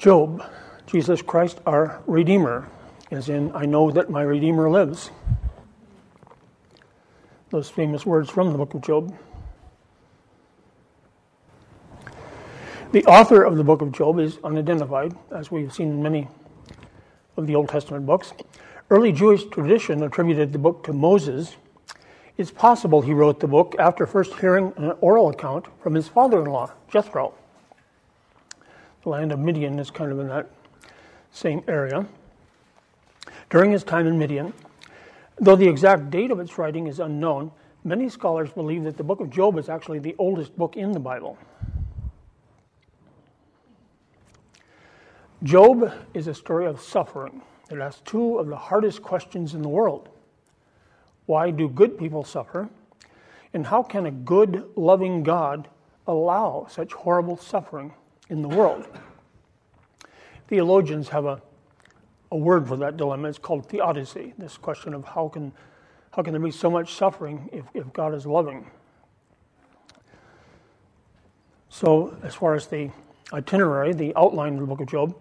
Job, Jesus Christ, our Redeemer, as in, I know that my Redeemer lives. Those famous words from the book of Job. The author of the book of Job is unidentified, as we've seen in many of the Old Testament books. Early Jewish tradition attributed the book to Moses. It's possible he wrote the book after first hearing an oral account from his father in law, Jethro. The land of Midian is kind of in that same area. During his time in Midian, though the exact date of its writing is unknown, many scholars believe that the book of Job is actually the oldest book in the Bible. Job is a story of suffering. It asks two of the hardest questions in the world Why do good people suffer? And how can a good, loving God allow such horrible suffering in the world? Theologians have a, a word for that dilemma. It's called theodicy, this question of how can, how can there be so much suffering if, if God is loving? So, as far as the itinerary, the outline of the book of Job,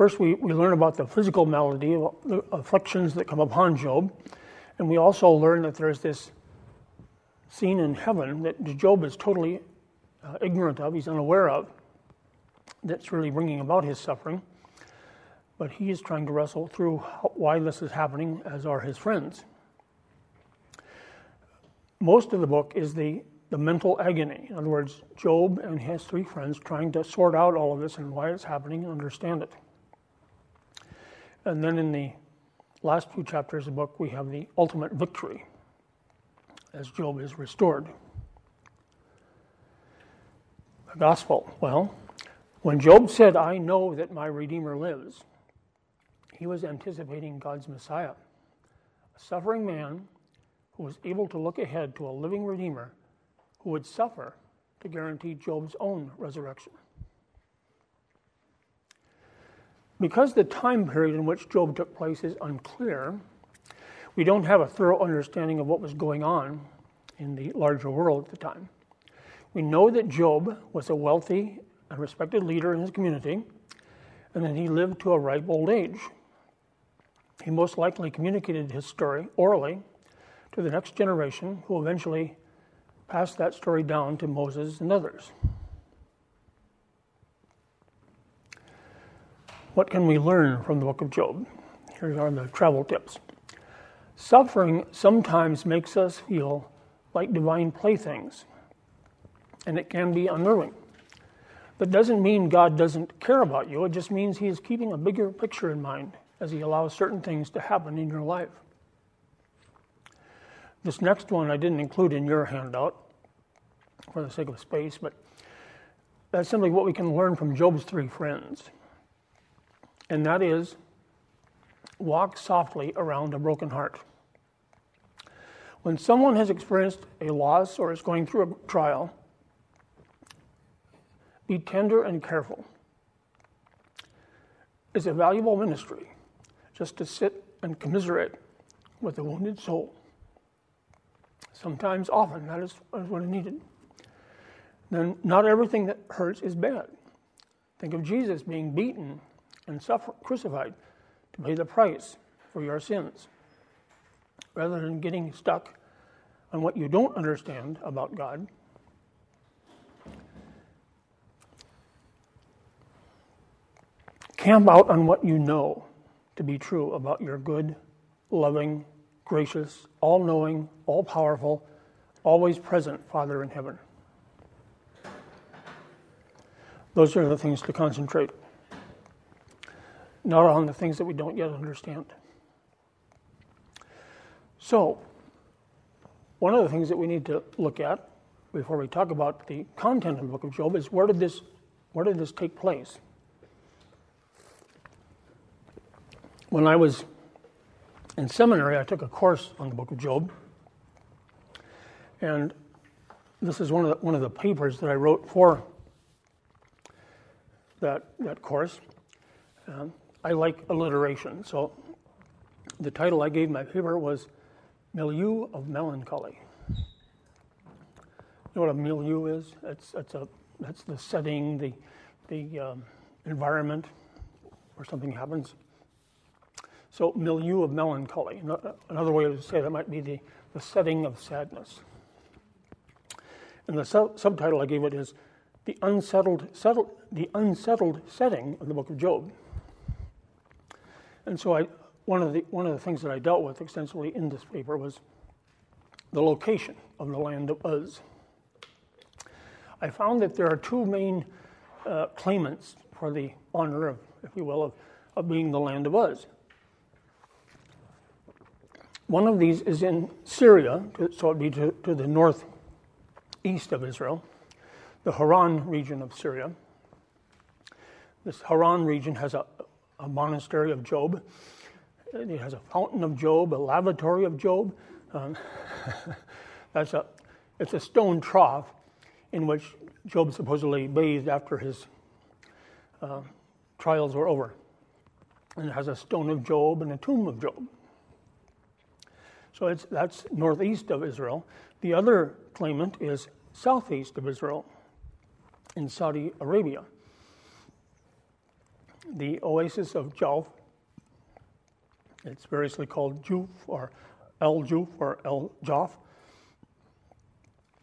First, we, we learn about the physical malady, the afflictions that come upon Job. And we also learn that there's this scene in heaven that Job is totally uh, ignorant of, he's unaware of, that's really bringing about his suffering. But he is trying to wrestle through why this is happening, as are his friends. Most of the book is the, the mental agony. In other words, Job and his three friends trying to sort out all of this and why it's happening and understand it. And then in the last few chapters of the book, we have the ultimate victory as Job is restored. The gospel. Well, when Job said, I know that my Redeemer lives, he was anticipating God's Messiah, a suffering man who was able to look ahead to a living Redeemer who would suffer to guarantee Job's own resurrection. Because the time period in which Job took place is unclear, we don't have a thorough understanding of what was going on in the larger world at the time. We know that Job was a wealthy and respected leader in his community, and that he lived to a ripe old age. He most likely communicated his story orally to the next generation, who eventually passed that story down to Moses and others. What can we learn from the book of Job? Here are the travel tips. Suffering sometimes makes us feel like divine playthings, and it can be unnerving. That doesn't mean God doesn't care about you, it just means He is keeping a bigger picture in mind as He allows certain things to happen in your life. This next one I didn't include in your handout for the sake of space, but that's simply what we can learn from Job's three friends and that is walk softly around a broken heart. When someone has experienced a loss or is going through a trial, be tender and careful. It's a valuable ministry just to sit and commiserate with a wounded soul. Sometimes, often, that is what is needed. Then, not everything that hurts is bad. Think of Jesus being beaten and suffer, crucified to pay the price for your sins. Rather than getting stuck on what you don't understand about God, camp out on what you know to be true about your good, loving, gracious, all knowing, all powerful, always present Father in heaven. Those are the things to concentrate not on the things that we don't yet understand. So, one of the things that we need to look at before we talk about the content of the book of Job is where did this, where did this take place? When I was in seminary, I took a course on the book of Job. And this is one of the, one of the papers that I wrote for that, that course. Um, I like alliteration. So the title I gave my paper was Milieu of Melancholy. You know what a milieu is? It's, it's a, that's the setting, the, the, um, environment where something happens. So, milieu of melancholy. Another way to say that might be the, the setting of sadness. And the sub- subtitle I gave it is the unsettled, settled, the unsettled setting of the book of Job. And so I, one, of the, one of the things that I dealt with extensively in this paper was the location of the land of Uz. I found that there are two main uh, claimants for the honor of, if you will, of, of being the land of Uz. One of these is in Syria, so it'd be to, to the northeast of Israel, the Hauran region of Syria. This Hauran region has a, a monastery of Job. It has a fountain of Job, a lavatory of Job. Um, that's a, it's a stone trough in which Job supposedly bathed after his uh, trials were over. And it has a stone of Job and a tomb of Job. So that's northeast of Israel. The other claimant is southeast of Israel in Saudi Arabia. The oasis of Jawf, it's variously called Juf or El Juf or El Jaf.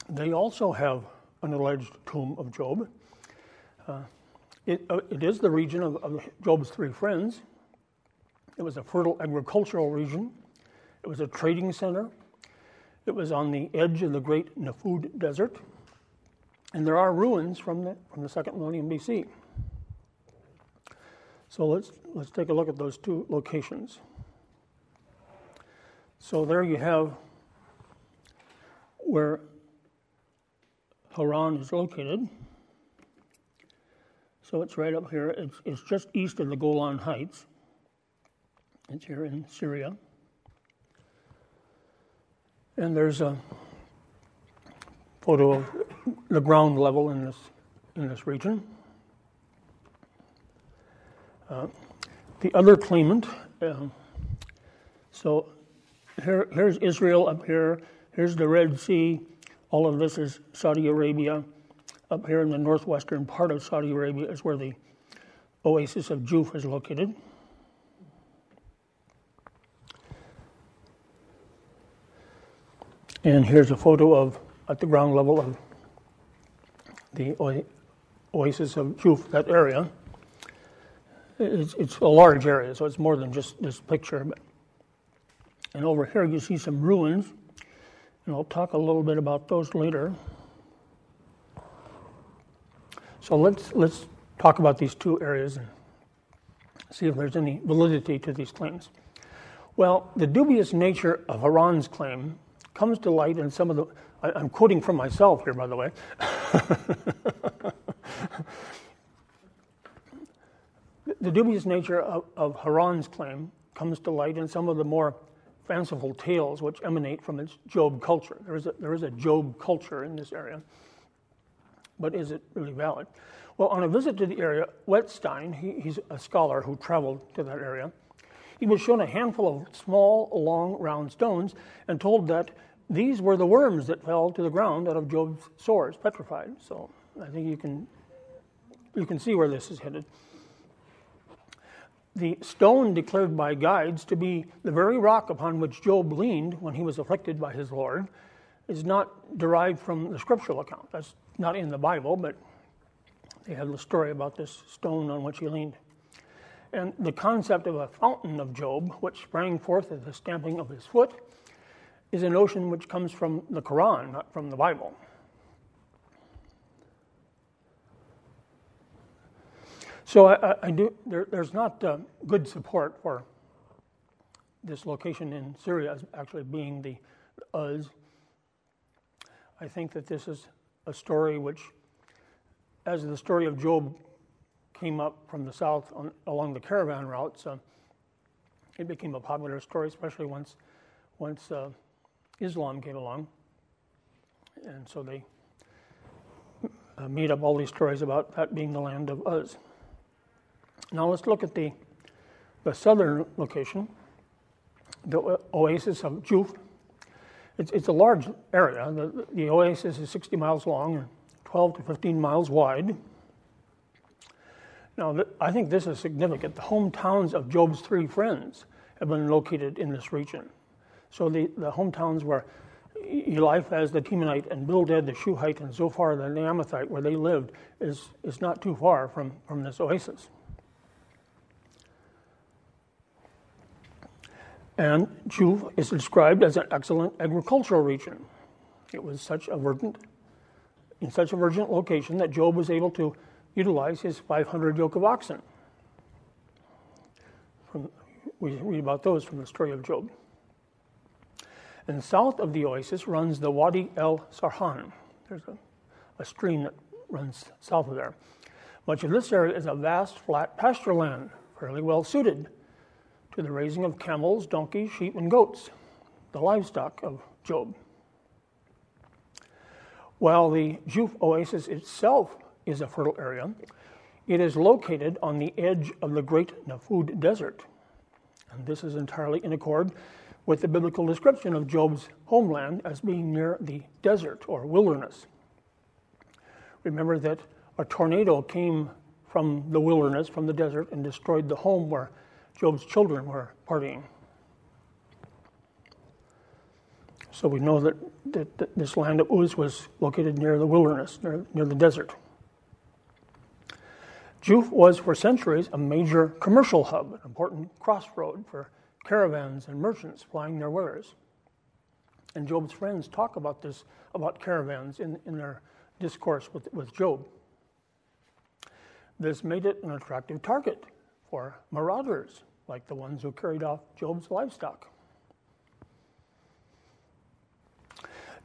They also have an alleged tomb of Job. Uh, it, uh, it is the region of, of Job's three friends. It was a fertile agricultural region it was a trading center. It was on the edge of the great Nafud Desert. And there are ruins from the, from the second millennium BC. So let's, let's take a look at those two locations. So there you have where Hauran is located. So it's right up here. It's, it's just east of the Golan Heights. It's here in Syria. And there's a photo of the ground level in this, in this region. Uh, the other claimant, uh, so here, here's Israel up here, here's the Red Sea, all of this is Saudi Arabia. Up here in the northwestern part of Saudi Arabia is where the oasis of Juf is located. And here's a photo of, at the ground level, of the oasis of Juf, that area. It's, it's, a large area, so it's more than just this picture. But, and over here you see some ruins, and I'll talk a little bit about those later. So let's, let's talk about these two areas and see if there's any validity to these claims. Well, the dubious nature of Hauran's claim comes to light in some of the. I, am quoting from myself here, by the way. the dubious nature of, of Hauran's claim comes to light in some of the more fanciful tales which emanate from its Job culture. There is a, there is a Job culture in this area, but is it really valid? Well, on a visit to the area, Wetzstein, he, he's a scholar who traveled to that area, he was shown a handful of small, long, round stones and told that these were the worms that fell to the ground out of Job's sores, petrified. So I think you can, you can see where this is headed. The stone declared by guides to be the very rock upon which Job leaned when he was afflicted by his Lord is not derived from the scriptural account. That's not in the Bible, but they have the story about this stone on which he leaned. And the concept of a fountain of Job, which sprang forth at the stamping of his foot, is a notion which comes from the Quran, not from the Bible. So I, I do. There, there's not uh, good support for this location in Syria as actually being the Uz. I think that this is a story which, as the story of Job came up from the south on, along the caravan routes, uh, it became a popular story, especially once once uh, Islam came along, and so they uh, made up all these stories about that being the land of Uz. Now let's look at the, the southern location, the oasis of Juf. It's, it's a large area. The, the oasis is 60 miles long and 12 to 15 miles wide. Now, th- I think this is significant. The hometowns of Job's three friends have been located in this region. So the, the hometowns where Eliphaz the Temanite and Bildad the Shuhite and Zophar the Naamathite, where they lived, is, is not too far from, from this oasis. And Juf is described as an excellent agricultural region. It was such a verdant, in such a verdant location that Job was able to utilize his 500 yoke of oxen. From, we read about those from the story of Job. And south of the oasis runs the Wadi el Sarhan. There's a, a stream that runs south of there. Much of this area is a vast, flat pasture land, fairly well suited to the raising of camels, donkeys, sheep, and goats, the livestock of Job. While the Juf oasis itself is a fertile area. It is located on the edge of the Great Nafud Desert. And this is entirely in accord with the biblical description of Job's homeland as being near the desert or wilderness. Remember that a tornado came from the wilderness, from the desert, and destroyed the home where Job's children were partying. So we know that, that, that this land of Uz was located near the wilderness, near, near the desert. Juf was for centuries a major commercial hub, an important crossroad for caravans and merchants flying their wares. And Job's friends talk about this, about caravans in, in their discourse with, with Job. This made it an attractive target for marauders, like the ones who carried off Job's livestock.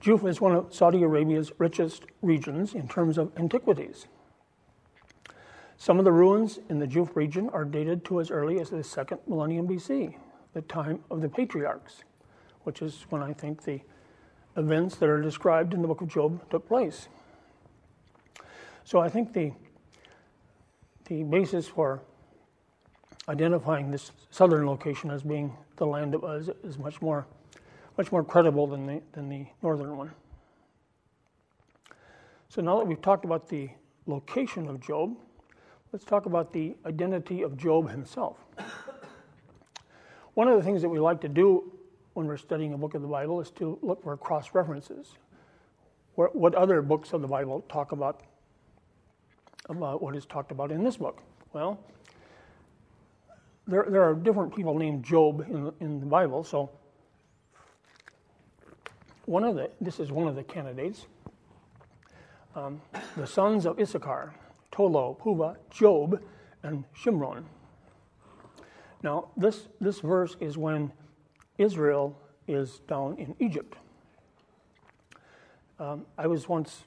Juf is one of Saudi Arabia's richest regions in terms of antiquities. Some of the ruins in the Juf region are dated to as early as the second millennium BC, the time of the patriarchs, which is when I think the events that are described in the book of Job took place. So I think the, the basis for identifying this southern location as being the land of Uz is much more, much more credible than the, than the northern one. So now that we've talked about the location of Job, Let's talk about the identity of Job himself. One of the things that we like to do when we're studying a book of the Bible is to look for cross references. What other books of the Bible talk about, about what is talked about in this book? Well, there, there are different people named Job in the, in the Bible, so one of the, this is one of the candidates. Um, the sons of Issachar. Tola, Puva, Job, and Shimron. Now, this, this verse is when Israel is down in Egypt. Um, I was once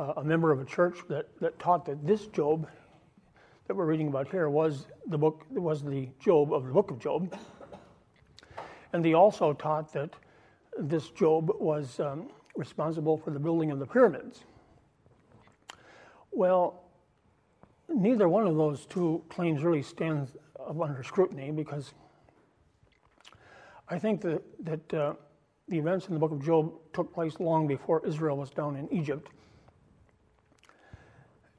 uh, a member of a church that, that taught that this Job that we're reading about here was the book was the Job of the book of Job. And they also taught that this Job was um, responsible for the building of the pyramids. Well, neither one of those two claims really stands under scrutiny because I think that, that uh, the events in the book of Job took place long before Israel was down in Egypt.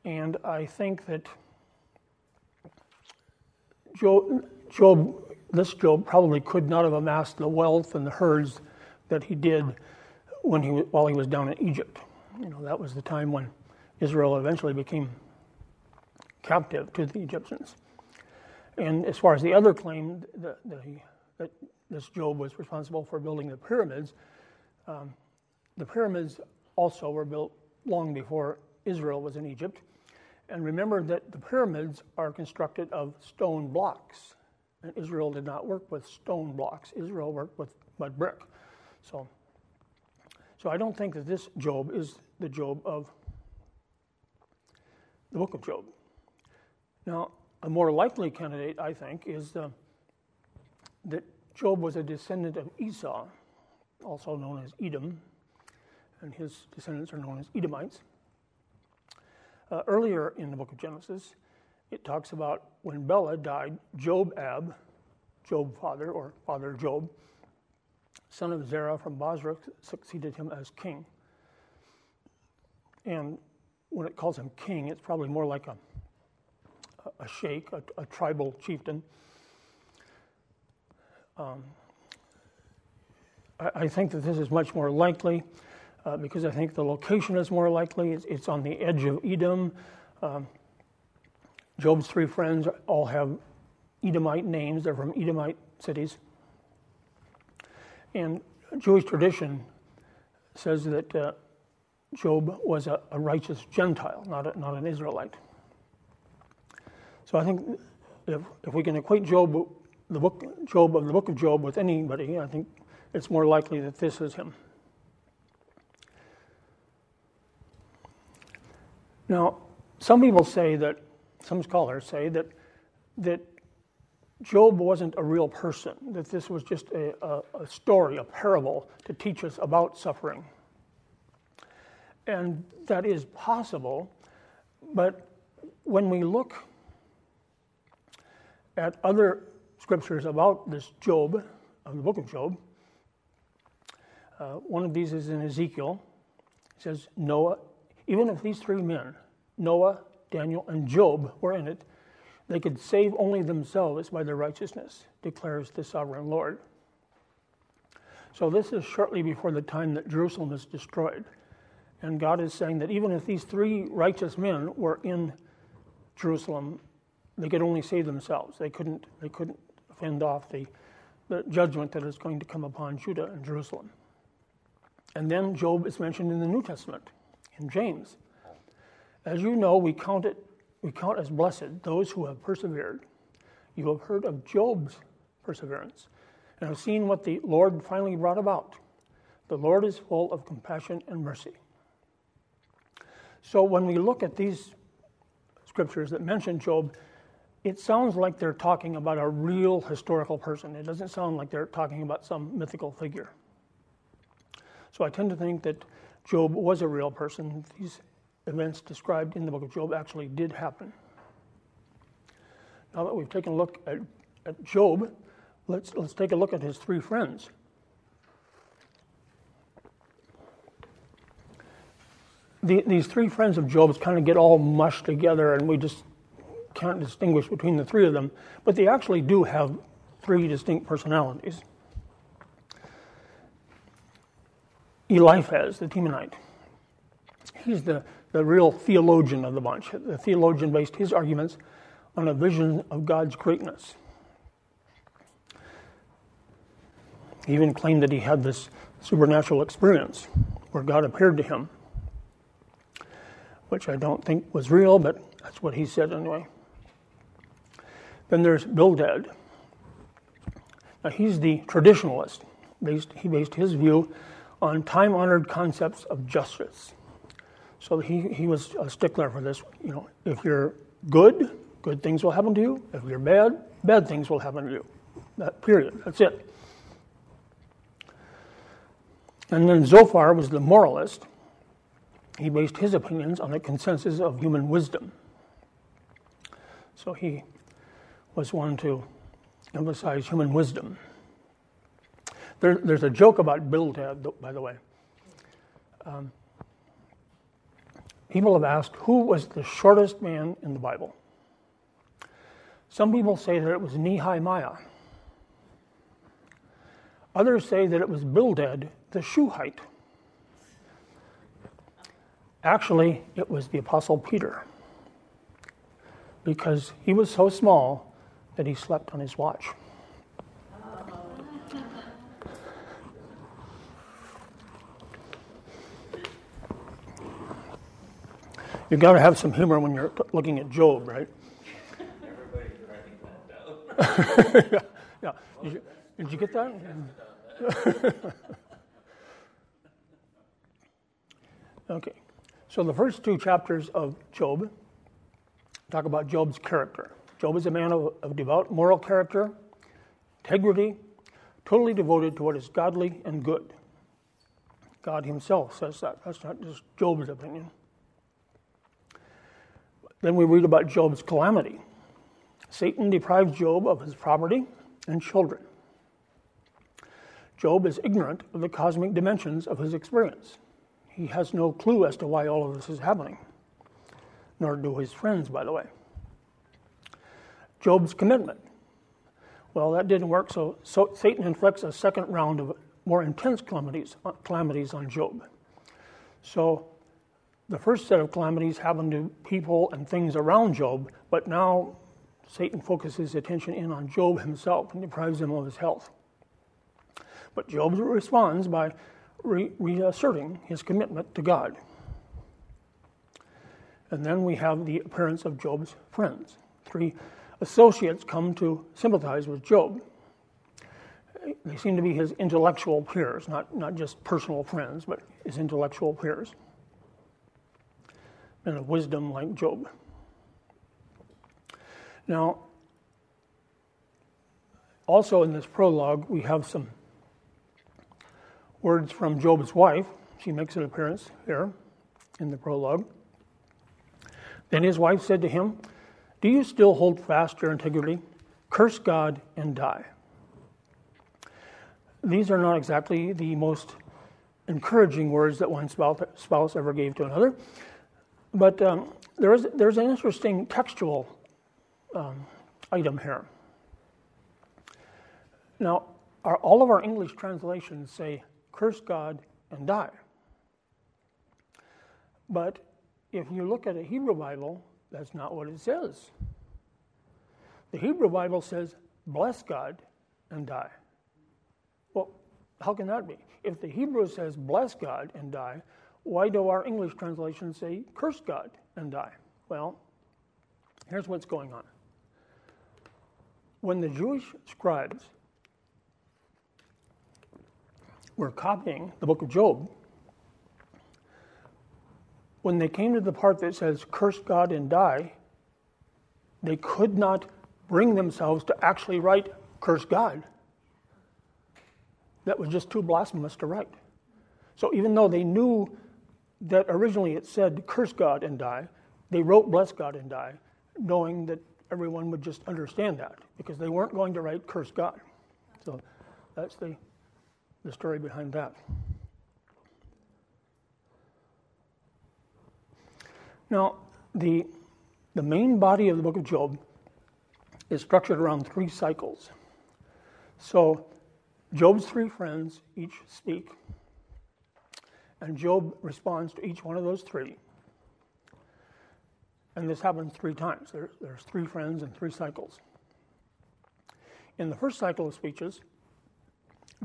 And I think that Job, Job, this Job probably could not have amassed the wealth and the herds that he did when he, while he was down in Egypt. You know, that was the time when Israel eventually became captive to the Egyptians. And as far as the other claim that, that, he, that this Job was responsible for building the pyramids, um, the pyramids also were built long before Israel was in Egypt. And remember that the pyramids are constructed of stone blocks. And Israel did not work with stone blocks, Israel worked with mud brick. So, so I don't think that this Job is the Job of the book of Job. Now, a more likely candidate, I think, is uh, that Job was a descendant of Esau, also known as Edom, and his descendants are known as Edomites. Uh, earlier in the book of Genesis, it talks about when Bela died, Job Ab, Job father, or father Job, son of Zerah from Bozrah, succeeded him as king. And when it calls him king, it's probably more like a a sheikh, a, a tribal chieftain. Um, I, I, think that this is much more likely uh, because I think the location is more likely. It's, it's on the edge of Edom. Um, Job's three friends all have Edomite names, they're from Edomite cities. And Jewish tradition says that uh, Job was a, a, righteous Gentile, not, a, not an Israelite. So I think if, if we can equate Job, the book, Job of the book of Job with anybody, I think it's more likely that this is him. Now, some people say that, some scholars say that, that Job wasn't a real person, that this was just a, a, a story, a parable to teach us about suffering. And that is possible, but when we look at other scriptures about this Job, of the book of Job, uh, one of these is in Ezekiel. It says, Noah, even if these three men, Noah, Daniel, and Job, were in it, they could save only themselves by their righteousness, declares the sovereign Lord. So this is shortly before the time that Jerusalem is destroyed. And God is saying that even if these three righteous men were in Jerusalem, they could only save themselves. They couldn't, they couldn't fend off the, the judgment that is going to come upon Judah and Jerusalem. And then Job is mentioned in the New Testament, in James. As you know, we count it we count as blessed those who have persevered. You have heard of Job's perseverance and have seen what the Lord finally brought about. The Lord is full of compassion and mercy. So when we look at these scriptures that mention Job, it sounds like they're talking about a real historical person. It doesn't sound like they're talking about some mythical figure. So I tend to think that Job was a real person. These events described in the book of Job actually did happen. Now that we've taken a look at, at Job, let's, let's take a look at his three friends. The, these three friends of Job's kind of get all mushed together, and we just can't distinguish between the three of them, but they actually do have three distinct personalities. Eliphaz, the Temanite, he's the the real theologian of the bunch. The theologian based his arguments on a vision of God's greatness. He even claimed that he had this supernatural experience where God appeared to him, which I don't think was real, but that's what he said anyway. Then there's Bildad. Now he's the traditionalist. Based, he based his view on time honored concepts of justice. So he, he was a stickler for this. You know, if you're good, good things will happen to you. If you're bad, bad things will happen to you. That period. That's it. And then Zophar was the moralist. He based his opinions on the consensus of human wisdom. So he was one to emphasize human wisdom. There, there's a joke about Bildad, by the way. Um, People have asked who was the shortest man in the Bible. Some people say that it was Nehemiah. Others say that it was Bildad, the Shuhite. Actually, it was the Apostle Peter, because he was so small that he slept on his watch. You've got to have some humor when you're looking at Job, right? Yeah. yeah. Did, you, did you get that? okay. So the first two chapters of Job talk about Job's character. Job is a man of, of devout moral character, integrity, totally devoted to what is godly and good. God Himself says that. That's not just Job's opinion. Then we read about Job's calamity. Satan deprives Job of his property and children. Job is ignorant of the cosmic dimensions of his experience. He has no clue as to why all of this is happening, nor do his friends, by the way. Job's commitment. Well, that didn't work, so, so Satan inflicts a second round of more intense calamities, uh, calamities on Job. So the first set of calamities happened to people and things around Job, but now Satan focuses attention in on Job himself and deprives him of his health. But Job responds by re- reasserting his commitment to God. And then we have the appearance of Job's friends. Three associates come to sympathize with Job. They seem to be his intellectual peers, not, not just personal friends, but his intellectual peers. Men of wisdom like Job. Now, also in this prologue, we have some words from Job's wife. She makes an appearance here in the prologue. Then his wife said to him, Do you still hold fast your integrity? Curse God and die. These are not exactly the most encouraging words that one spouse ever gave to another, but um, there is, there's an interesting textual um, item here. Now, our, all of our English translations say, curse God and die. But if you look at a Hebrew Bible, that's not what it says. The Hebrew Bible says, bless God and die. Well, how can that be? If the Hebrew says, bless God and die, why do our English translations say, curse God and die? Well, here's what's going on when the Jewish scribes were copying the book of Job, when they came to the part that says, curse God and die, they could not bring themselves to actually write, curse God. That was just too blasphemous to write. So even though they knew that originally it said, curse God and die, they wrote, bless God and die, knowing that everyone would just understand that because they weren't going to write curse God. So that's the, the story behind that. Now, the, the main body of the book of Job is structured around three cycles. So, Job's three friends each speak, and Job responds to each one of those three. And this happens three times. There, there's three friends and three cycles. In the first cycle of speeches,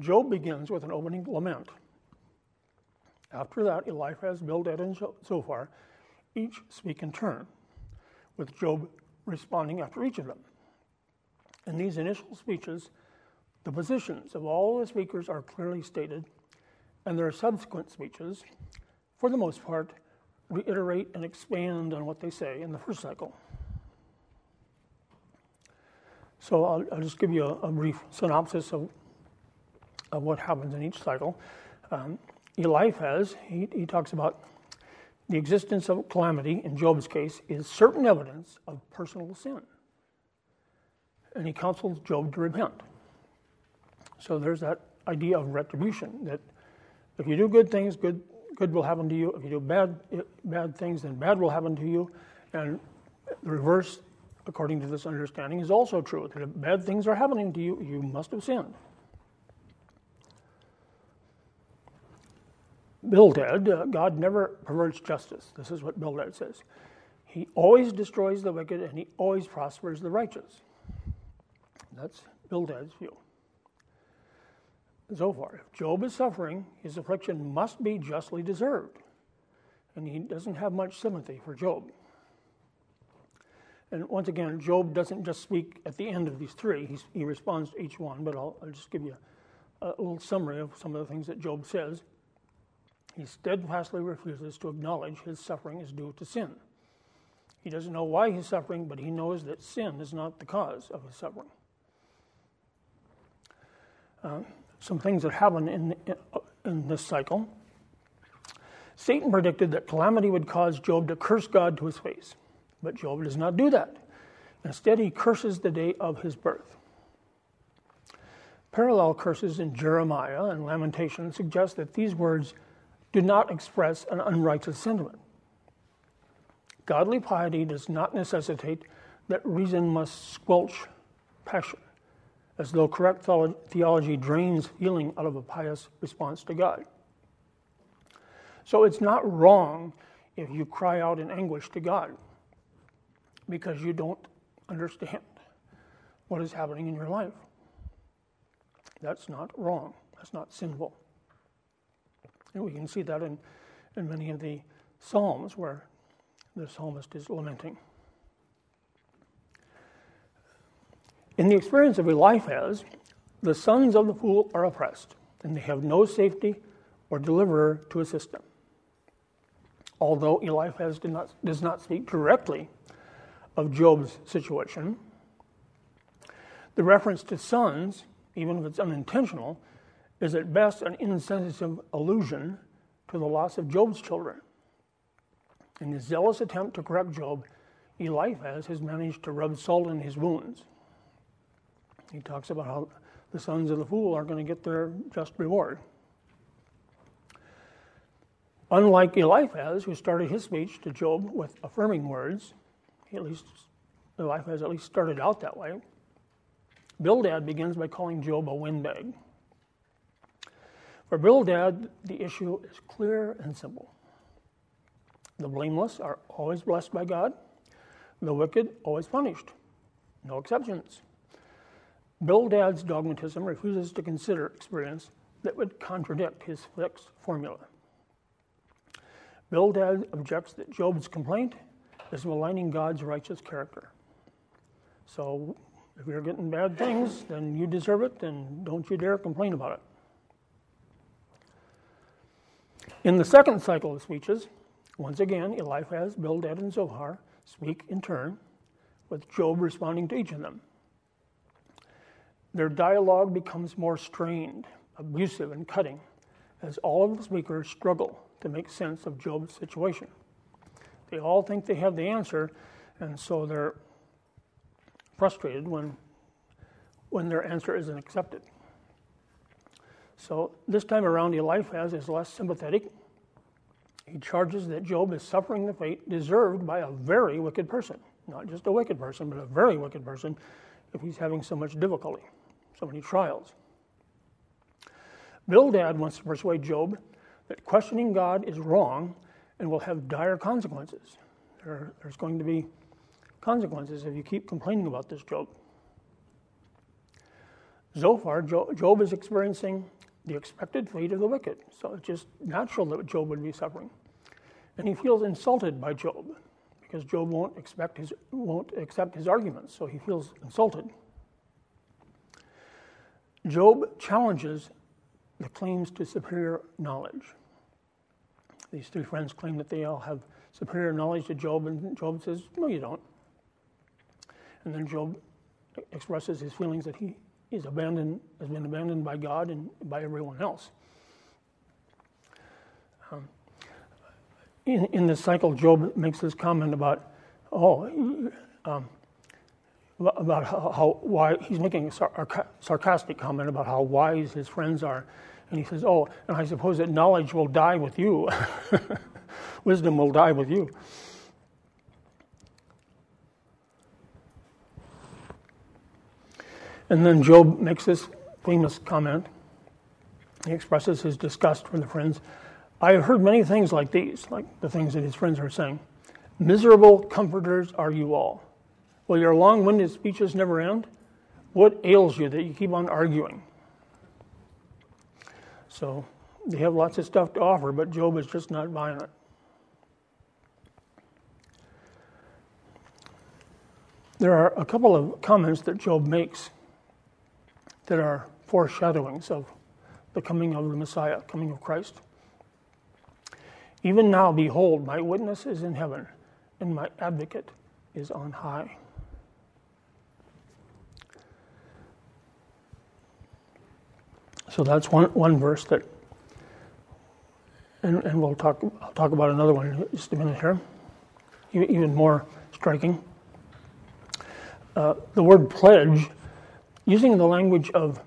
Job begins with an opening lament. After that, Eliphaz, Bildad, and Zophar each speak in turn, with Job responding after each of them. In these initial speeches, the positions of all the speakers are clearly stated, and their subsequent speeches, for the most part, reiterate and expand on what they say in the first cycle. So I'll, I'll just give you a, a, brief synopsis of, of what happens in each cycle. Um, Eliphaz, he, he talks about the existence of calamity, in Job's case, is certain evidence of personal sin. And he counsels Job to repent. So there's that idea of retribution that if you do good things, good good will happen to you. If you do bad, eh, bad things, then bad will happen to you. And the reverse, according to this understanding, is also true. That if bad things are happening to you, you must have sinned. Bildad, uh, God never perverts justice. This is what Bildad says. He always destroys the wicked and he always prospers the righteous. That's Bildad's view. Zophar. If Job is suffering, his affliction must be justly deserved. And he doesn't have much sympathy for Job. And once again, Job doesn't just speak at the end of these three, He's, he responds to each one, but I'll, I'll just give you a, a little summary of some of the things that Job says. He steadfastly refuses to acknowledge his suffering is due to sin. He doesn't know why he's suffering, but he knows that sin is not the cause of his suffering. Uh, some things that happen in, in this cycle. Satan predicted that calamity would cause Job to curse God to his face, but Job does not do that. Instead, he curses the day of his birth. Parallel curses in Jeremiah and Lamentation suggest that these words do not express an unrighteous sentiment. Godly piety does not necessitate that reason must squelch passion, as though correct theology drains feeling out of a pious response to God. So it's not wrong if you cry out in anguish to God because you don't understand what is happening in your life. That's not wrong. That's not sinful. And we can see that in, in many of the Psalms where the psalmist is lamenting. In the experience of Eliphaz, the sons of the fool are oppressed, and they have no safety or deliverer to assist them. Although Eliphaz not, does not speak directly of Job's situation, the reference to sons, even if it's unintentional, is at best an insensitive allusion to the loss of Job's children. In his zealous attempt to correct Job, Eliphaz has managed to rub salt in his wounds. He talks about how the sons of the fool are going to get their just reward. Unlike Eliphaz, who started his speech to Job with affirming words, at least Eliphaz at least started out that way. Bildad begins by calling Job a windbag. For Bildad, the issue is clear and simple. The blameless are always blessed by God, the wicked always punished. No exceptions. Bildad's dogmatism refuses to consider experience that would contradict his fixed formula. Bildad objects that Job's complaint is maligning God's righteous character. So, if you're getting bad things, then you deserve it, and don't you dare complain about it. In the second cycle of speeches, once again, Eliphaz, Bildad, and Zophar speak in turn, with Job responding to each of them. Their dialogue becomes more strained, abusive, and cutting as all of the speakers struggle to make sense of Job's situation. They all think they have the answer, and so they're frustrated when, when their answer isn't accepted. So this time around, Eliphaz is less sympathetic he charges that Job is suffering the fate deserved by a very wicked person. Not just a wicked person, but a very wicked person if he's having so much difficulty, so many trials. Bildad wants to persuade Job that questioning God is wrong and will have dire consequences. There, there's going to be consequences if you keep complaining about this, Job. Zophar, Job is experiencing the expected fate of the wicked. So it's just natural that Job would be suffering. And he feels insulted by Job because Job won't, expect his, won't accept his arguments, so he feels insulted. Job challenges the claims to superior knowledge. These three friends claim that they all have superior knowledge to Job, and Job says, No, you don't. And then Job expresses his feelings that he is abandoned, has been abandoned by God and by everyone else. Um, in, in this cycle, Job makes this comment about, oh, um, about how, how, why he's making a sar- sarcastic comment about how wise his friends are, and he says, "Oh, and I suppose that knowledge will die with you, wisdom will die with you." And then Job makes this famous comment. He expresses his disgust for the friends. I have heard many things like these, like the things that his friends are saying. Miserable comforters are you all. Will your long winded speeches never end? What ails you that you keep on arguing? So they have lots of stuff to offer, but Job is just not buying it. There are a couple of comments that Job makes that are foreshadowings of the coming of the Messiah, coming of Christ. Even now, behold, my witness is in heaven, and my advocate is on high. So that's one, one verse that, and, and we'll talk, I'll talk about another one in just a minute here, even more striking. Uh, the word pledge Using the language of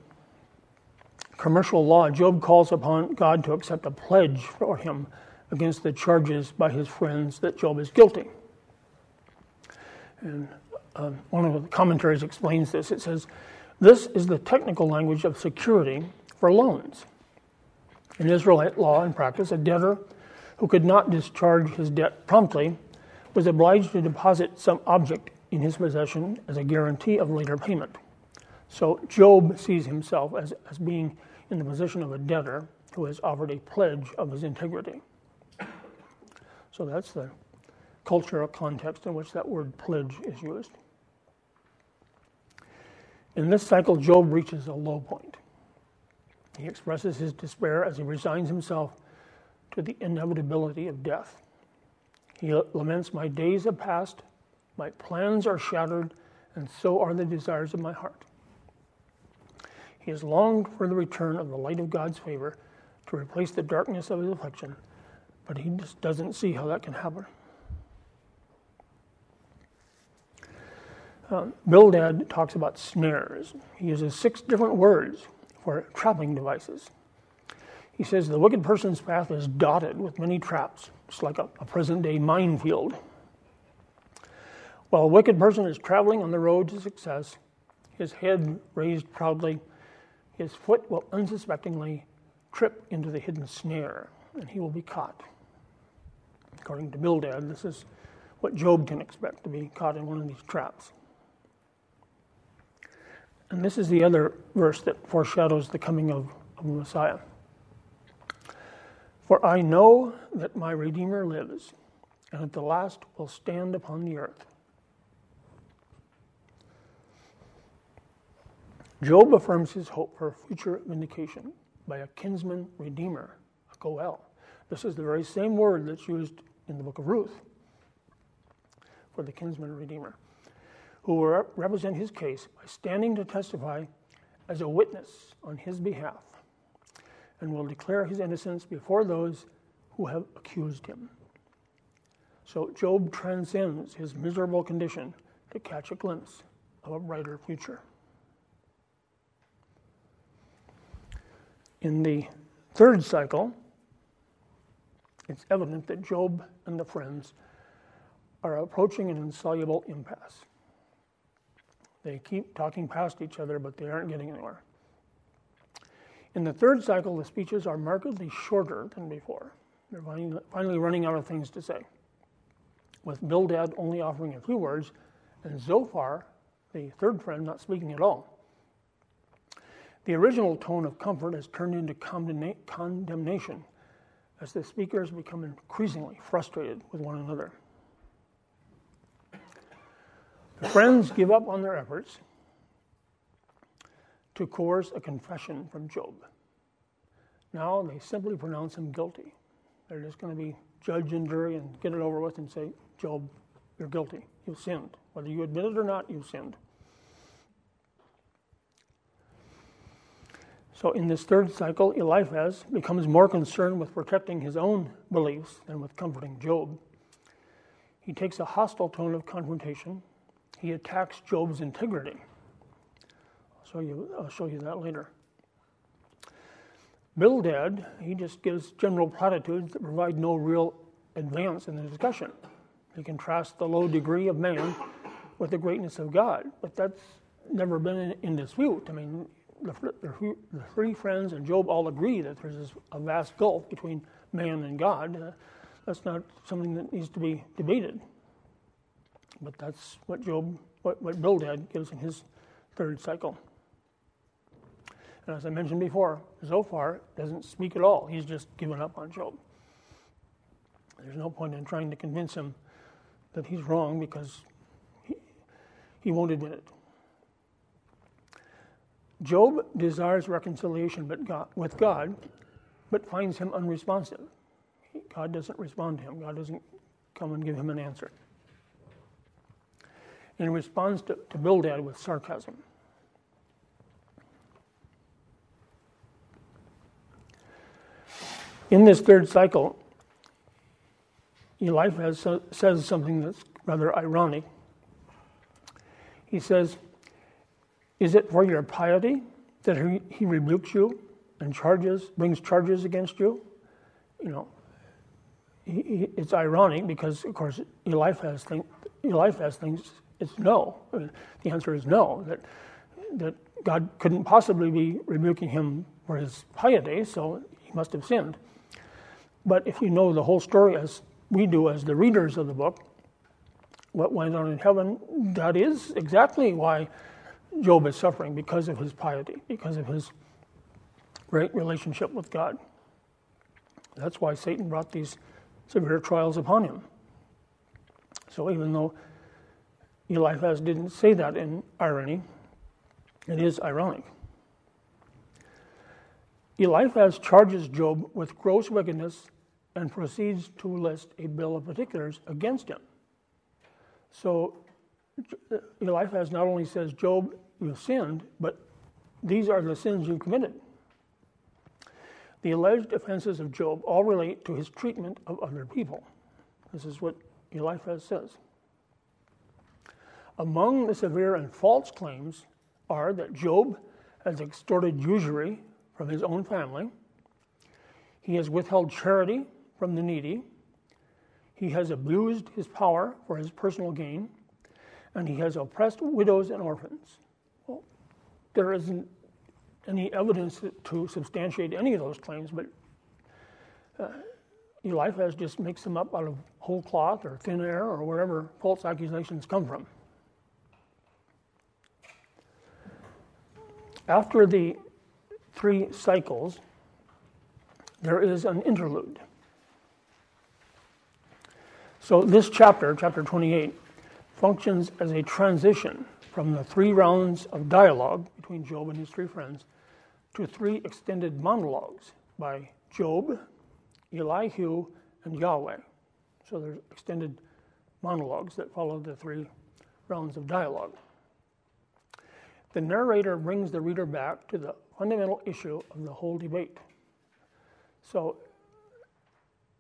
commercial law, Job calls upon God to accept a pledge for him against the charges by his friends that Job is guilty. And uh, one of the commentaries explains this. It says, This is the technical language of security for loans. In Israelite law and practice, a debtor who could not discharge his debt promptly was obliged to deposit some object in his possession as a guarantee of later payment. So Job sees himself as, as being in the position of a debtor who has offered a pledge of his integrity. So that's the cultural context in which that word pledge is used. In this cycle, Job reaches a low point. He expresses his despair as he resigns himself to the inevitability of death. He laments, My days have passed, my plans are shattered, and so are the desires of my heart. He has longed for the return of the light of God's favor to replace the darkness of his affliction, but he just doesn't see how that can happen. Um, Bildad talks about snares. He uses six different words for trapping devices. He says the wicked person's path is dotted with many traps. It's like a, a present day minefield. While a wicked person is traveling on the road to success, his head raised proudly, his foot will unsuspectingly trip into the hidden snare, and he will be caught. According to Bildad, this is what Job can expect to be caught in one of these traps. And this is the other verse that foreshadows the coming of, of the Messiah. For I know that my Redeemer lives, and at the last will stand upon the earth. Job affirms his hope for future vindication by a kinsman redeemer, a Goel. This is the very same word that's used in the book of Ruth for the kinsman redeemer who will represent his case by standing to testify as a witness on his behalf and will declare his innocence before those who have accused him. So Job transcends his miserable condition to catch a glimpse of a brighter future. In the third cycle, it's evident that Job and the friends are approaching an insoluble impasse. They keep talking past each other, but they aren't getting anywhere. In the third cycle, the speeches are markedly shorter than before. They're finally running out of things to say, with Bildad only offering a few words, and Zophar, the third friend, not speaking at all. The original tone of comfort has turned into condemna- condemnation as the speakers become increasingly frustrated with one another. The friends give up on their efforts to coerce a confession from Job. Now they simply pronounce him guilty. They're just going to be judge and jury and get it over with and say, Job, you're guilty. You've sinned. Whether you admit it or not, you've sinned. So in this third cycle, Eliphaz becomes more concerned with protecting his own beliefs than with comforting Job. He takes a hostile tone of confrontation he attacks Job's integrity. I'll show you, I'll show you that later. Bildad, he just gives general platitudes that provide no real advance in the discussion. He contrasts the low degree of man with the greatness of God, but that's never been in, in dispute. I mean, the, the, the, three friends and Job all agree that there's a vast gulf between man and God. Uh, that's not something that needs to be debated. But that's what Job, what, what Bildad gives in his third cycle. And as I mentioned before, Zophar doesn't speak at all. He's just given up on Job. There's no point in trying to convince him that he's wrong because he, he won't admit it. Job desires reconciliation but with God, but finds him unresponsive. God doesn't respond to him, God doesn't come and give him an answer and responds to, to Bildad with sarcasm. In this third cycle, Eliphaz says something that's rather ironic. He says, Is it for your piety that he, he rebukes you and charges, brings charges against you? You know, he, he, it's ironic because, of course, Eliphaz, think, Eliphaz thinks it's no. The answer is no. That that God couldn't possibly be rebuking him for his piety, so he must have sinned. But if you know the whole story as we do as the readers of the book, what went on in heaven, that is exactly why Job is suffering because of his piety, because of his great relationship with God. That's why Satan brought these severe trials upon him. So even though Eliphaz didn't say that in irony, it is ironic. Eliphaz charges Job with gross wickedness and proceeds to list a bill of particulars against him. So Eliphaz not only says, Job, you sinned, but these are the sins you committed. The alleged offenses of Job all relate to his treatment of other people. This is what Eliphaz says. Among the severe and false claims are that Job has extorted usury from his own family, he has withheld charity from the needy, he has abused his power for his personal gain, and he has oppressed widows and orphans. Well, there isn't any evidence to substantiate any of those claims, but uh, Eliphaz just makes them up out of whole cloth or thin air or wherever false accusations come from. After the three cycles, there is an interlude. So, this chapter, chapter 28, functions as a transition from the three rounds of dialogue between Job and his three friends to three extended monologues by Job, Elihu, and Yahweh. So, there's extended monologues that follow the three rounds of dialogue. The narrator brings the reader back to the fundamental issue of the whole debate. So,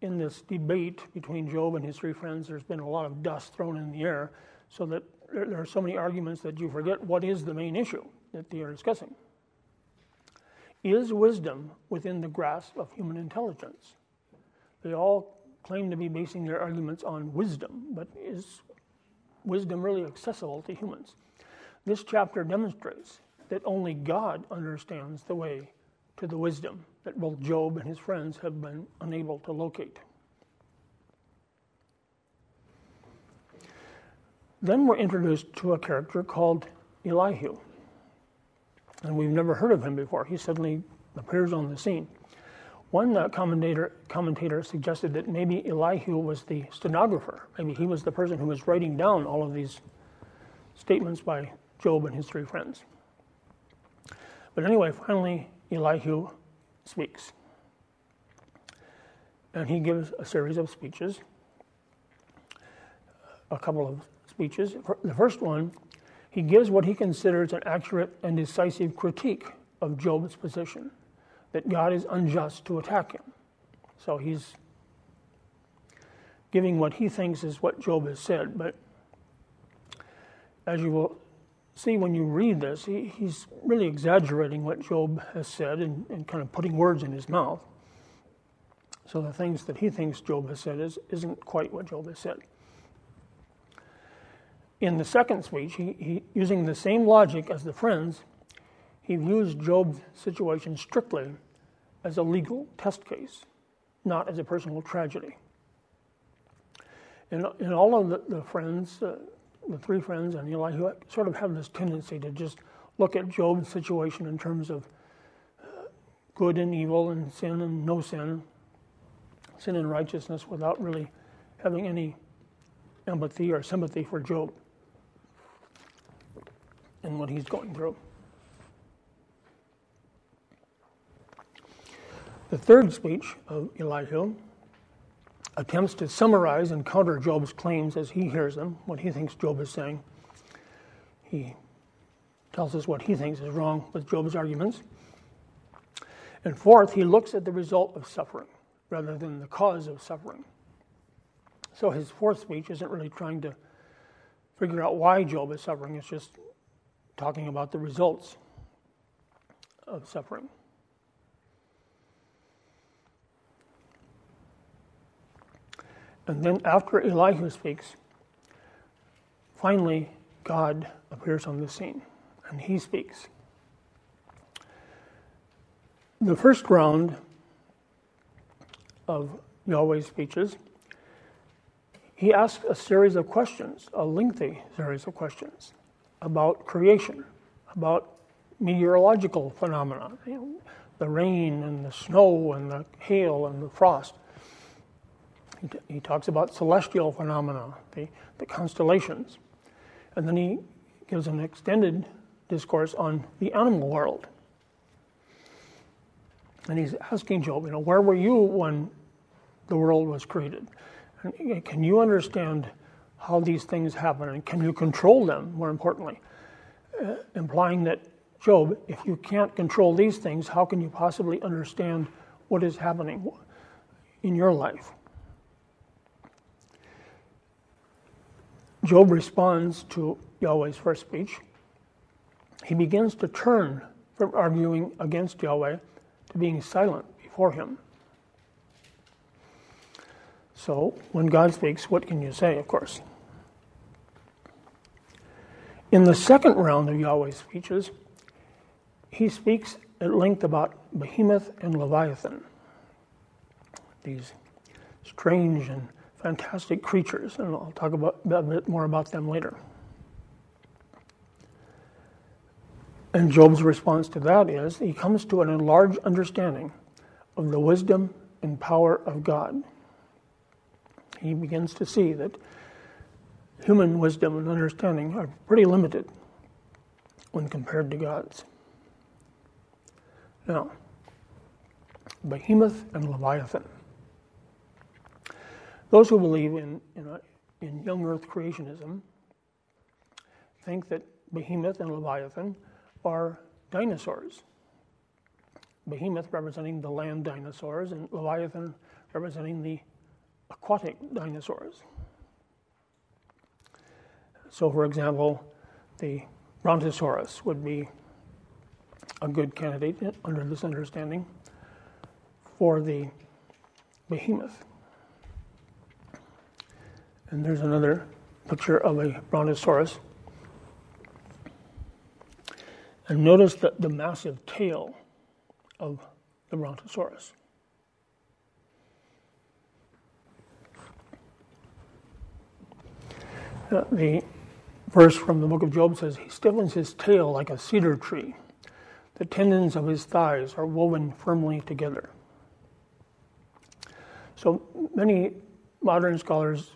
in this debate between Job and his three friends, there's been a lot of dust thrown in the air, so that there, are so many arguments that you forget what is the main issue that they are discussing. Is wisdom within the grasp of human intelligence? They all claim to be basing their arguments on wisdom, but is wisdom really accessible to humans? This chapter demonstrates that only God understands the way to the wisdom that both Job and his friends have been unable to locate. Then we're introduced to a character called Elihu. And we've never heard of him before. He suddenly appears on the scene. One uh, commentator, commentator suggested that maybe Elihu was the stenographer. Maybe he was the person who was writing down all of these statements by Job and his three friends. But anyway, finally, Elihu speaks. And he gives a series of speeches, a couple of speeches. The first one, he gives what he considers an accurate and decisive critique of Job's position that God is unjust to attack him. So he's giving what he thinks is what Job has said, but as you will see when you read this, he, he's really exaggerating what Job has said and, and, kind of putting words in his mouth. So the things that he thinks Job has said is, isn't quite what Job has said. In the second speech, he, he, using the same logic as the friends, he views Job's situation strictly as a legal test case, not as a personal tragedy. In, in all of the, the friends, uh, the three friends and Elihu sort of have this tendency to just look at Job's situation in terms of uh, good and evil and sin and no sin, sin and righteousness, without really having any empathy or sympathy for Job and what he's going through. The third speech of Elihu attempts to summarize and counter Job's claims as he hears them, what he thinks Job is saying. He tells us what he thinks is wrong with Job's arguments. And fourth, he looks at the result of suffering rather than the cause of suffering. So his fourth speech isn't really trying to figure out why Job is suffering, it's just talking about the results of suffering. And then after Elihu speaks, finally, God appears on the scene and he speaks. The first round of Yahweh's speeches, he asks a series of questions, a lengthy series of questions about creation, about meteorological phenomena, you know, the rain and the snow and the hail and the frost. He, t- he talks about celestial phenomena, the, the constellations. And then he gives an extended discourse on the animal world. And he's asking Job, you know, where were you when the world was created? And can you understand how these things happen? And can you control them, more importantly? Uh, implying that, Job, if you can't control these things, how can you possibly understand what is happening in your life? Job responds to Yahweh's first speech. He begins to turn from arguing against Yahweh to being silent before Him. So, when God speaks, what can you say, of course? In the second round of Yahweh's speeches, he speaks at length about Behemoth and Leviathan, these strange and fantastic creatures, and I'll talk about, a bit more about them later. And Job's response to that is he comes to an enlarged understanding of the wisdom and power of God. He begins to see that human wisdom and understanding are pretty limited when compared to God's. Now, Behemoth and Leviathan. Those who believe in, in, a, in young earth creationism think that Behemoth and Leviathan are dinosaurs. Behemoth representing the land dinosaurs, and Leviathan representing the aquatic dinosaurs. So, for example, the Brontosaurus would be a good candidate under this understanding for the behemoth. And there's another picture of a brontosaurus. And notice the, the massive tail of the brontosaurus. Uh, the verse from the book of Job says, He stiffens his tail like a cedar tree. The tendons of his thighs are woven firmly together. So many modern scholars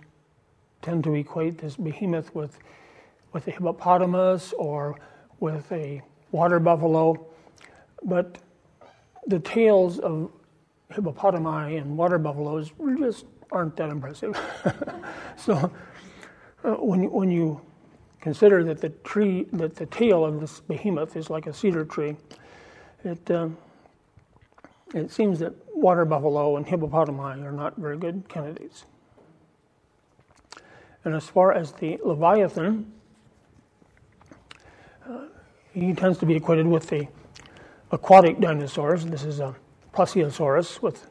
tend to equate this behemoth with, with a hippopotamus or with a water buffalo, but the tails of hippopotami and water buffaloes just aren't that impressive. so uh, when, when you consider that the tree, that the tail of this behemoth is like a cedar tree, it, um, it seems that water buffalo and hippopotami are not very good candidates. And as far as the Leviathan, uh, he tends to be equated with the aquatic dinosaurs. This is a plesiosaurus with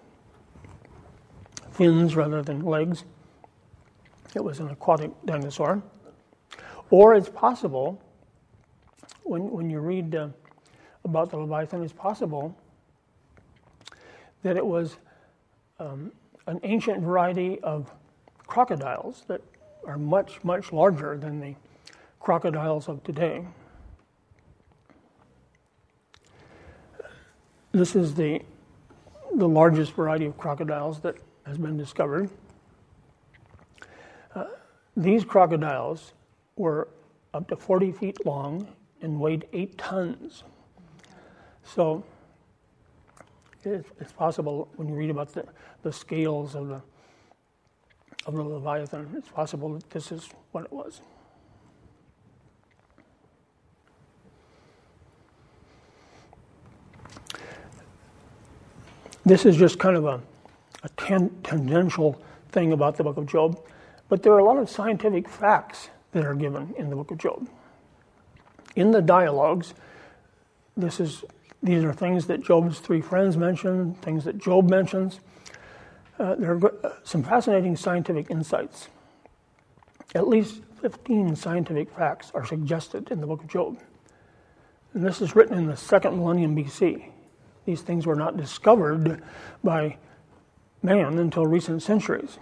fins rather than legs. It was an aquatic dinosaur. Or it's possible, when, when you read uh, about the Leviathan, it's possible that it was um, an ancient variety of crocodiles that are much, much larger than the crocodiles of today. This is the, the largest variety of crocodiles that has been discovered. Uh, these crocodiles were up to 40 feet long and weighed eight tons. So it's possible when you read about the, the scales of the of the Leviathan. It's possible that this is what it was. This is just kind of a, a ten, tangential thing about the book of Job, but there are a lot of scientific facts that are given in the book of Job. In the dialogues, this is, these are things that Job's three friends mention, things that Job mentions uh, there are uh, some fascinating scientific insights, at least 15 scientific facts are suggested in the book of Job. And this is written in the second millennium BC. These things were not discovered by man until recent centuries.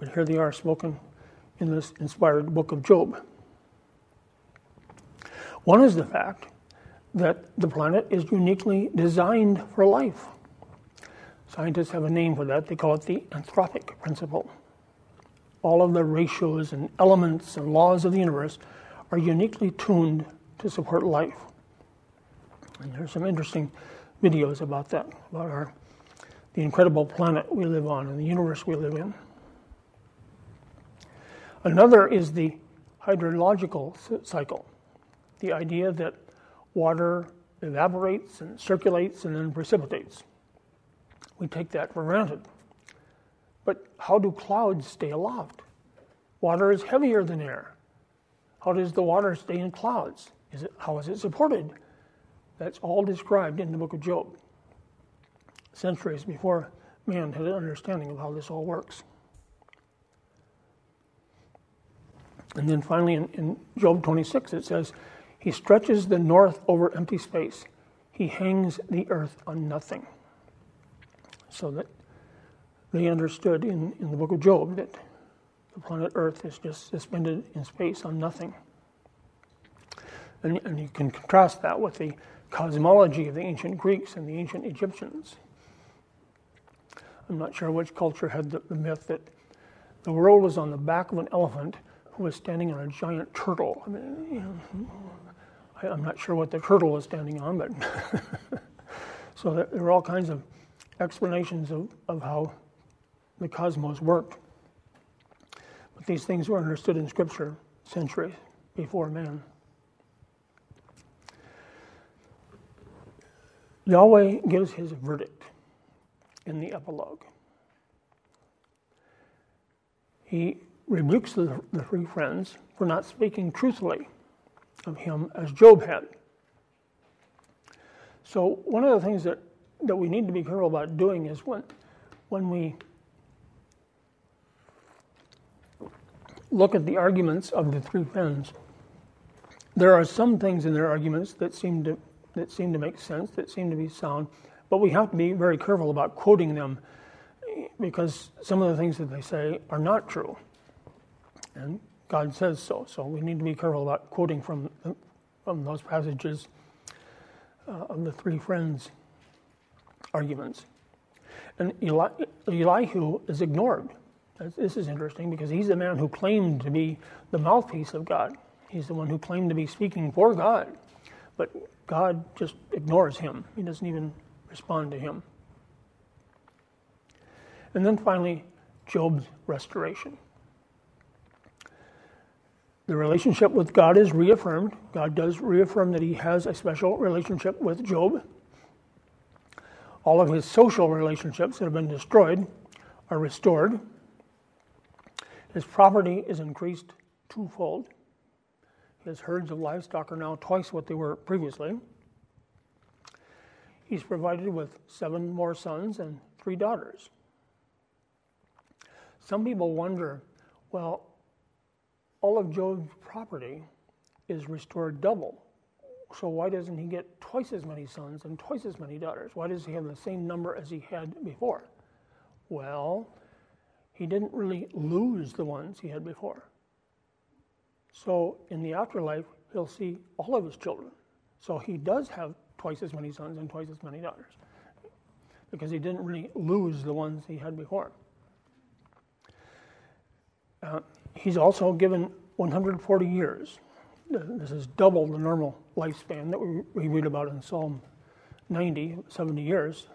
But here they are spoken in this inspired book of Job. One is the fact that the planet is uniquely designed for life. Scientists have a name for that. They call it the anthropic principle. All of the ratios and elements and laws of the universe are uniquely tuned to support life. And there's some interesting videos about that, about our the incredible planet we live on and the universe we live in. Another is the hydrological cycle, the idea that water evaporates and circulates and then precipitates. We take that for granted. But how do clouds stay aloft? Water is heavier than air. How does the water stay in clouds? Is it, how is it supported? That's all described in the book of Job, centuries before man had an understanding of how this all works. And then finally in, in Job 26, it says, He stretches the north over empty space, He hangs the earth on nothing. So that they understood in, in the book of Job that the planet Earth is just suspended in space on nothing. And, and you can contrast that with the cosmology of the ancient Greeks and the ancient Egyptians. I'm not sure which culture had the, the myth that the world was on the back of an elephant was standing on a giant turtle. I mean, you know, I, am not sure what the turtle was standing on, but so there, there are all kinds of explanations of, of how the cosmos worked. But these things were understood in Scripture centuries before man. Yahweh gives his verdict in the epilogue. He rebukes the, the three friends for not speaking truthfully of him as Job had. So, one of the things that, that we need to be careful about doing is when, when we look at the arguments of the three friends, there are some things in their arguments that seem to that seem to make sense, that seem to be sound, but we have to be very careful about quoting them because some of the things that they say are not true. And God says so. So we need to be careful about quoting from, from those passages uh, of the three friends' arguments. And Eli, Elihu is ignored. This is interesting because he's the man who claimed to be the mouthpiece of God. He's the one who claimed to be speaking for God. But God just ignores him, he doesn't even respond to him. And then finally, Job's restoration. The relationship with God is reaffirmed. God does reaffirm that he has a special relationship with Job. All of his social relationships that have been destroyed are restored. His property is increased twofold. His herds of livestock are now twice what they were previously. He's provided with seven more sons and three daughters. Some people wonder well, all of Job's property is restored double. So why doesn't he get twice as many sons and twice as many daughters? Why does he have the same number as he had before? Well, he didn't really lose the ones he had before. So in the afterlife, he'll see all of his children. So he does have twice as many sons and twice as many daughters because he didn't really lose the ones he had before. Uh, he's also given 140 years. This is double the normal lifespan that we, read about in Psalm 90, 70 years.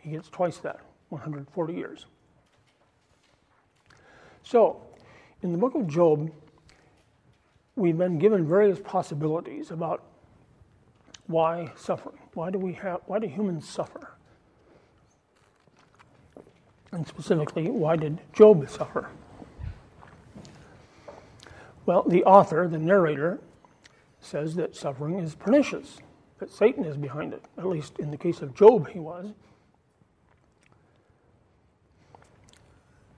He gets twice that, 140 years. So, in the book of Job, we've been given various possibilities about why suffering. Why do we have? Why do humans suffer? And specifically, why did Job suffer? Well, the author, the narrator, says that suffering is pernicious, that Satan is behind it. At least in the case of Job, he was.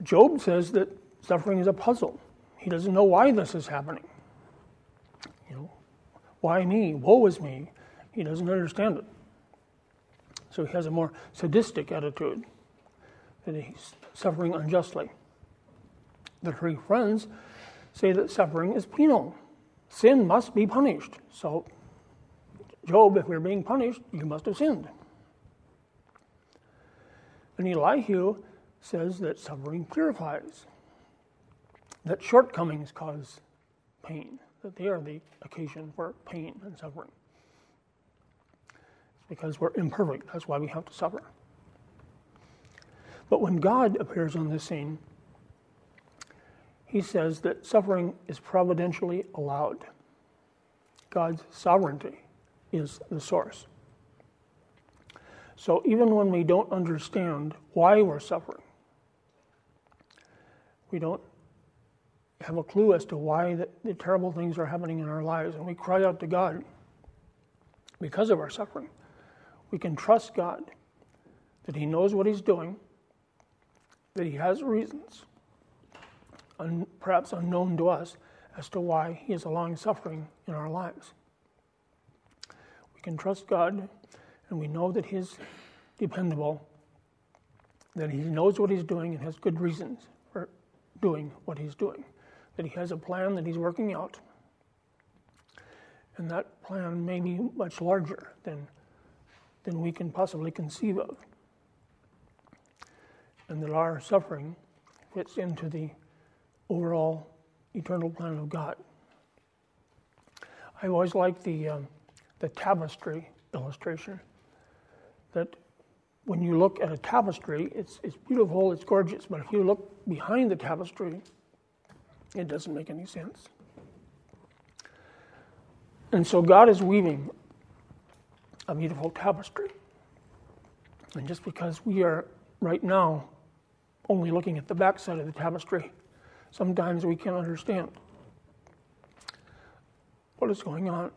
Job says that suffering is a puzzle. he doesn't know why this is happening. You know, why me? Woe is me. He doesn't understand it. So he has a more sadistic attitude that he's suffering unjustly. The three friends say that suffering is penal. Sin must be punished. So, Job, if we're being punished, you must have sinned. And Elihu says that suffering purifies, that shortcomings cause pain, that they are the occasion for pain and suffering. It's because we're imperfect, that's why we have to suffer. But when God appears on the scene, he says that suffering is providentially allowed. God's sovereignty is the source. So even when we don't understand why we're suffering, we don't have a clue as to why the, the, terrible things are happening in our lives, and we cry out to God because of our suffering, we can trust God that He knows what He's doing, that He has reasons, un, perhaps unknown to us, as to why He is allowing suffering in our lives. We can trust God, and we know that He's dependable, that He knows what He's doing and has good reasons for doing what He's doing, that He has a plan that He's working out. And that plan may be much larger than, than we can possibly conceive of. And that our suffering fits into the overall eternal plan of God. I always like the, um, the tapestry illustration that when you look at a tapestry, it's, it's beautiful, it's gorgeous, but if you look behind the tapestry, it doesn't make any sense. And so God is weaving a beautiful tapestry. And just because we are right now only looking at the backside of the tapestry, sometimes we can't understand what is going on.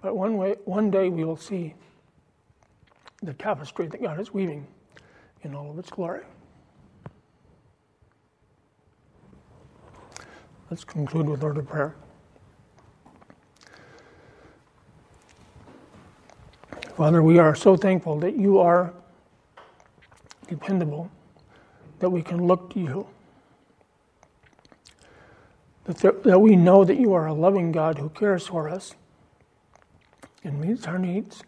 But one, way, one day we will see the tapestry that God is weaving in all of its glory. Let's conclude with word of prayer. Father, we are so thankful that you are dependable, that we can look to you that, that we know that you are a loving God who cares for us and meets our needs.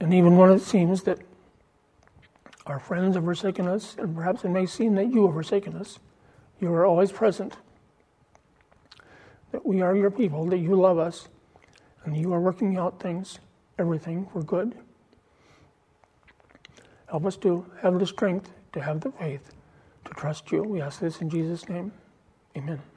And even when it seems that our friends have forsaken us, and perhaps it may seem that you have forsaken us, you are always present. That we are your people, that you love us, and you are working out things, everything for good. Help us to have the strength, to have the faith to trust you. We ask this in Jesus' name. Amen.